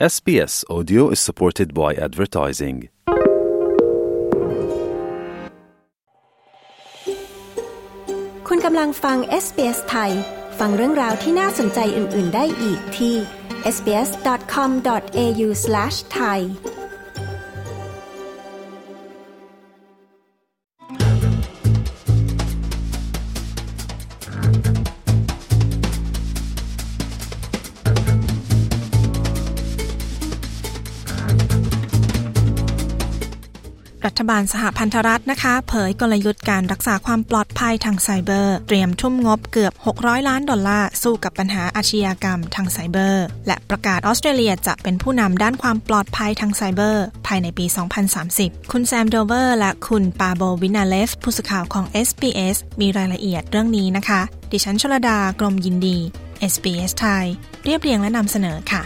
SBS Audio is supported by advertising. คุณกำลังฟัง SBS ไทย ฟังเรื่องราวที่น่าสนใจอื่น ๆ ได้อีกที่ sbs.com.au/thai รัฐบาลสหพันธรัฐนะคะ เผยกลยุทธ์การรักษาความปลอดภัยทางไซเบอร์ เตรียมทุ่มงบเกือบ 600 ล้านดอลลาร์สู้กับปัญหาอาชญากรรมทางไซเบอร์ และประกาศออสเตรเลียจะเป็นผู้นำด้านความปลอดภัยทางไซเบอร์ ภายในปี 2030 คุณแซมโดเวอร์และคุณปาโบวินาเลสผู้สื่อข่าวของ SBS มีรายละเอียดเรื่องนี้นะคะ ดิฉันชลดากรมยินดี SBS ไทย เรียบเรียงและนำเสนอค่ะ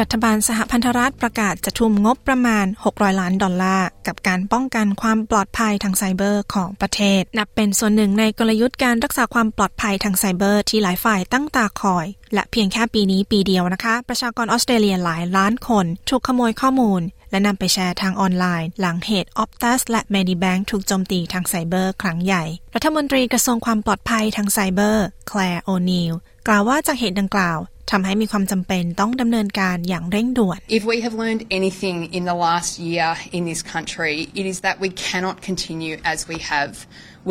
รัฐบาลสหพันธรัฐประกาศจะทุ่มงบประมาณ 600 ล้านดอลลาร์ กับการป้องกันความปลอดภัยทางไซเบอร์ของประเทศ นับเป็นส่วนหนึ่งในกลยุทธ์การรักษาความปลอดภัยทางไซเบอร์ที่หลายฝ่ายตั้งตาคอย และเพียงแค่ปีนี้ปีเดียวนะคะ ประชากรออสเตรเลียหลายล้านคน ถูกขโมยข้อมูล และนำไปแชร์ทางออนไลน์ หลังเหตุ Optus และ Medibank ถูกโจมตีทางไซเบอร์ครั้งใหญ่ รัฐมนตรีกระทรวงความปลอดภัยทางไซเบอร์แคลร์โอนีลกล่าวว่าจากเหตุดังกล่าว ทำให้มีความจำเป็นต้องดำเนินการอย่างเร่งด่วน If we have learned anything in the last year in this country, it is that we cannot continue as we have.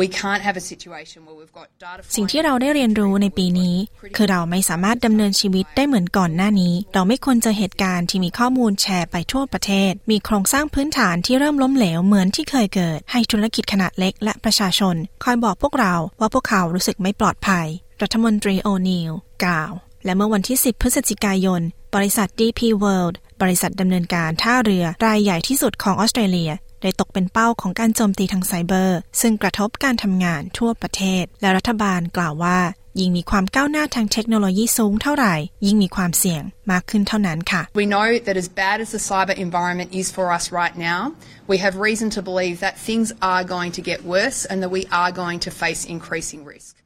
We can't have a situation where we've got data สิ่งที่เราได้เรียนรู้ในปีนี้ คือเราไม่สามารถดำเนินชีวิตได้เหมือนก่อนหน้านี้ เราไม่ควรเจอเหตุการณ์ที่มีข้อมูลแชร์ไปทั่วประเทศ มีโครงสร้างพื้นฐานที่เริ่มล้มเหลวเหมือนที่เคยเกิด ให้ธุรกิจขนาดเล็กและประชาชน คอยบอกพวกเราว่าพวกเขารู้สึกไม่ปลอดภัย รัฐมนตรีโอนีลกล่าว และเมื่อวันที่ 10 พฤศจิกายน บริษัท DP World บริษัทดำเนินการท่าเรือ รายใหญ่ที่สุดของออสเตรเลีย ได้ตกเป็นเป้าของการโจมตีทางไซเบอร์ ซึ่งกระทบการทำงานทั่วประเทศ และรัฐบาลกล่าวว่า ยิ่งมีความก้าวหน้าทางเทคโนโลยีสูงเท่าไหร่ ยิ่งมีความเสี่ยงมากขึ้นเท่านั้นค่ะ We know that as bad as the cyber environment is for us right now, we have reason to believe that things are going to get worse and that we are going to face increasing risk.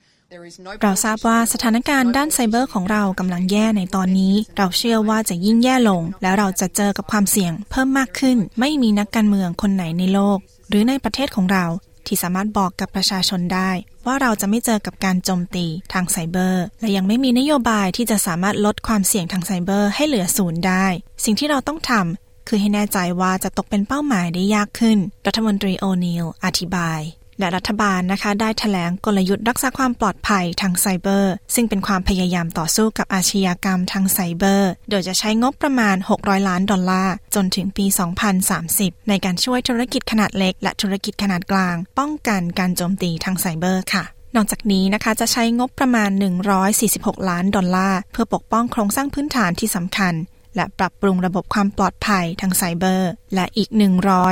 เราทราบว่าสถานการณ์ด้านไซเบอร์ของเรากำลังแย่ในตอนนี้ เราเชื่อว่าจะยิ่งแย่ลง แล้วเราจะเจอกับความเสี่ยงเพิ่มมากขึ้น ไม่มีนักการเมืองคนไหนในโลก หรือในประเทศของเราที่สามารถบอกกับประชาชนได้ ว่าเราจะไม่เจอกับการโจมตีทางไซเบอร์ และยังไม่มีนโยบายที่จะสามารถลดความเสี่ยงทางไซเบอร์ให้เหลือศูนย์ได้ สิ่งที่เราต้องทำคือให้แน่ใจว่าจะตกเป็นเป้าหมายได้ยากขึ้น รัฐมนตรีโอนีลอธิบาย และรัฐบาลนะคะ ได้แถลงกลยุทธ์รักษาความปลอดภัยทางไซเบอร์ ซึ่งเป็นความพยายามต่อสู้กับอาชญากรรมทางไซเบอร์ โดยจะใช้งบประมาณ 600 ล้านดอลลาร์ จนถึงปี 2030 ในการช่วยธุรกิจขนาดเล็ก และธุรกิจขนาดกลาง ป้องกันการโจมตีทางไซเบอร์ค่ะนอกจากนี้นะคะจะใช้งบประมาณ 146 ล้านดอลลาร์ เพื่อปกป้องโครงสร้างพื้นฐานที่สำคัญ และปรับปรุงระบบความปลอดภัยทางไซเบอร์ และอีก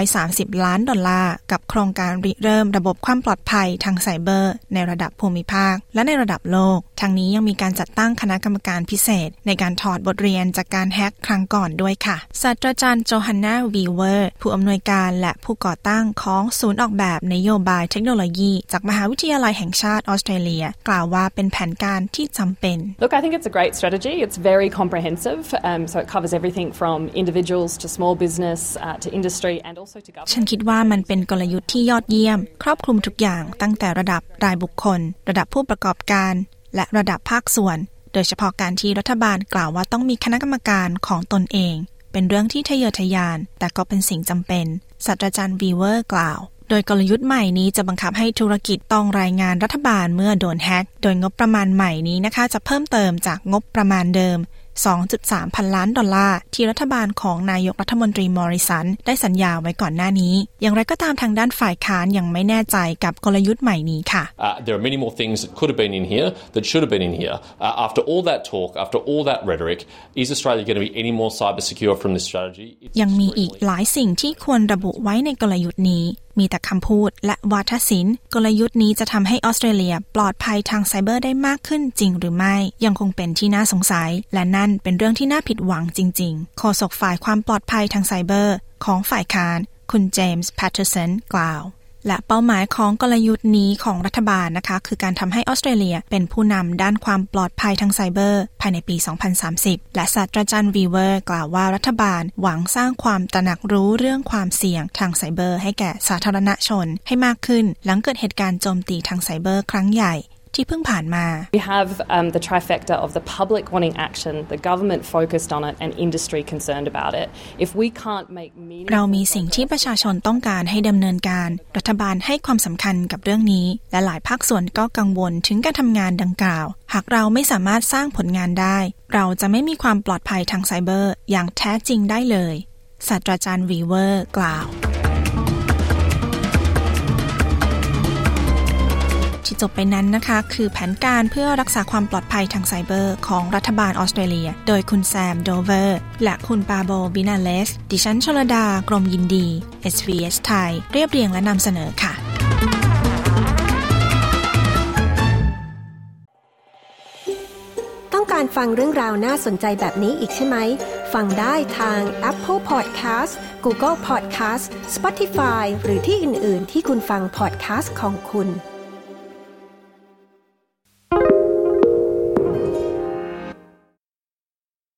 130 ล้านดอลลาร์กับโครงการริเริ่มระบบความปลอดภัยทางไซเบอร์ ในระดับภูมิภาค และในระดับโลก ทั้งนี้ยังมีการจัดตั้งคณะกรรมการพิเศษ ในการถอดบทเรียนจากการแฮกครั้งก่อนด้วยค่ะ ศาสตราจารย์โจฮันนาวีเวอร์ ผู้อำนวยการและผู้ก่อตั้งของศูนย์ออกแบบนโยบายเทคโนโลยี จากมหาวิทยาลัยแห่งชาติออสเตรเลีย กล่าวว่าเป็นแผนการที่จำเป็น Look, I think it's a great strategy. It's very comprehensive, um, so it covers everything from individuals to small business uh, to industry and also to ฉัน government. คิดว่ามันเป็นกลยุทธ์ที่ยอดเยี่ยม ครอบคลุมทุกอย่างตั้งแต่ระดับรายบุคคล ระดับผู้ประกอบการ และระดับภาคส่วน โดยเฉพาะการที่รัฐบาลกล่าวว่าต้องมีคณะกรรมการของตนเอง เป็นเรื่องที่ทะเยอทะยาน แต่ก็เป็นสิ่งจำเป็นศาสตราจารย์วีเวอร์กล่าว โดยกลยุทธ์ใหม่นี้จะบังคับให้ธุรกิจต้องรายงานรัฐบาลเมื่อโดนแฮก โดยงบประมาณใหม่นี้นะคะ จะเพิ่มเติมจากงบประมาณเดิม 2.3 พันล้านดอลลาร์ ที่รัฐบาลของนายกรัฐมนตรีมอริสัน ได้สัญญาไว้ก่อนหน้านี้ อย่างไรก็ตามทางด้านฝ่ายค้านยังไม่แน่ใจกับกลยุทธ์ใหม่นี้ค่ะ Uh, there are many more things that could have been in here that should have been in here. Uh, after all that talk, after all that rhetoric, is Australia going to be any more cyber secure from this strategy? It's ยังมี just อีก recently- หลายสิ่งที่ควรระบุไว้ในกลยุทธ์นี้มีแต่คำพูดและวาทศิลป์ กลยุทธ์นี้จะทำให้ออสเตรเลียปลอดภัยทางไซเบอร์ได้มากขึ้นจริงหรือไม่ ยังคงเป็นที่น่าสงสัย และนั่นเป็นเรื่องที่น่าผิดหวังจริงๆโฆษกฝ่ายความปลอดภัยทางไซเบอร์ ของฝ่ายค้าน คุณเจมส์แพทเทอร์สันกล่าว และเป้าหมายของกลยุทธ์นี้ของรัฐบาลนะคะ คือการทำให้ออสเตรเลียเป็นผู้นำด้านความปลอดภัยทางไซเบอร์ ภายในปี 2030 และศาสตราจารย์วีเวอร์ กล่าวว่ารัฐบาลหวังสร้างความตระหนักรู้เรื่องความเสี่ยงทางไซเบอร์ ให้แก่สาธารณชนให้มากขึ้น หลังเกิดเหตุการณ์โจมตีทางไซเบอร์ครั้งใหญ่ ที่เพิ่งผ่านมา We have um, the trifecta of the public wanting action, the government focused on it, and industry concerned about it. If we can't make เรามีสิ่งที่ประชาชนต้องการให้ดำเนินการ รัฐบาลให้ความสำคัญกับเรื่องนี้ และหลายภาคส่วนก็กังวลถึงการทำงานดังกล่าว หากเราไม่สามารถสร้างผลงานได้ เราจะไม่มีความปลอดภัยทางไซเบอร์ อย่างแท้จริงได้เลยศาสตราจารย์วีเวอร์กล่าว ที่จบไปนั้นนะคะ คือแผนการเพื่อรักษาความปลอดภัยทางไซเบอร์ของรัฐบาลออสเตรเลีย โดยคุณแซมโดเวอร์และคุณปาโบวินาเลส ดิฉันชลดากรมยินดี SBS ไทย เรียบเรียงและนำเสนอค่ะต้องการฟังเรื่องราวน่าสนใจแบบนี้อีกใช่ไหม ฟังได้ทาง Apple Podcast Google Podcast Spotify หรือที่อื่น ๆ ที่คุณฟัง podcast ของคุณ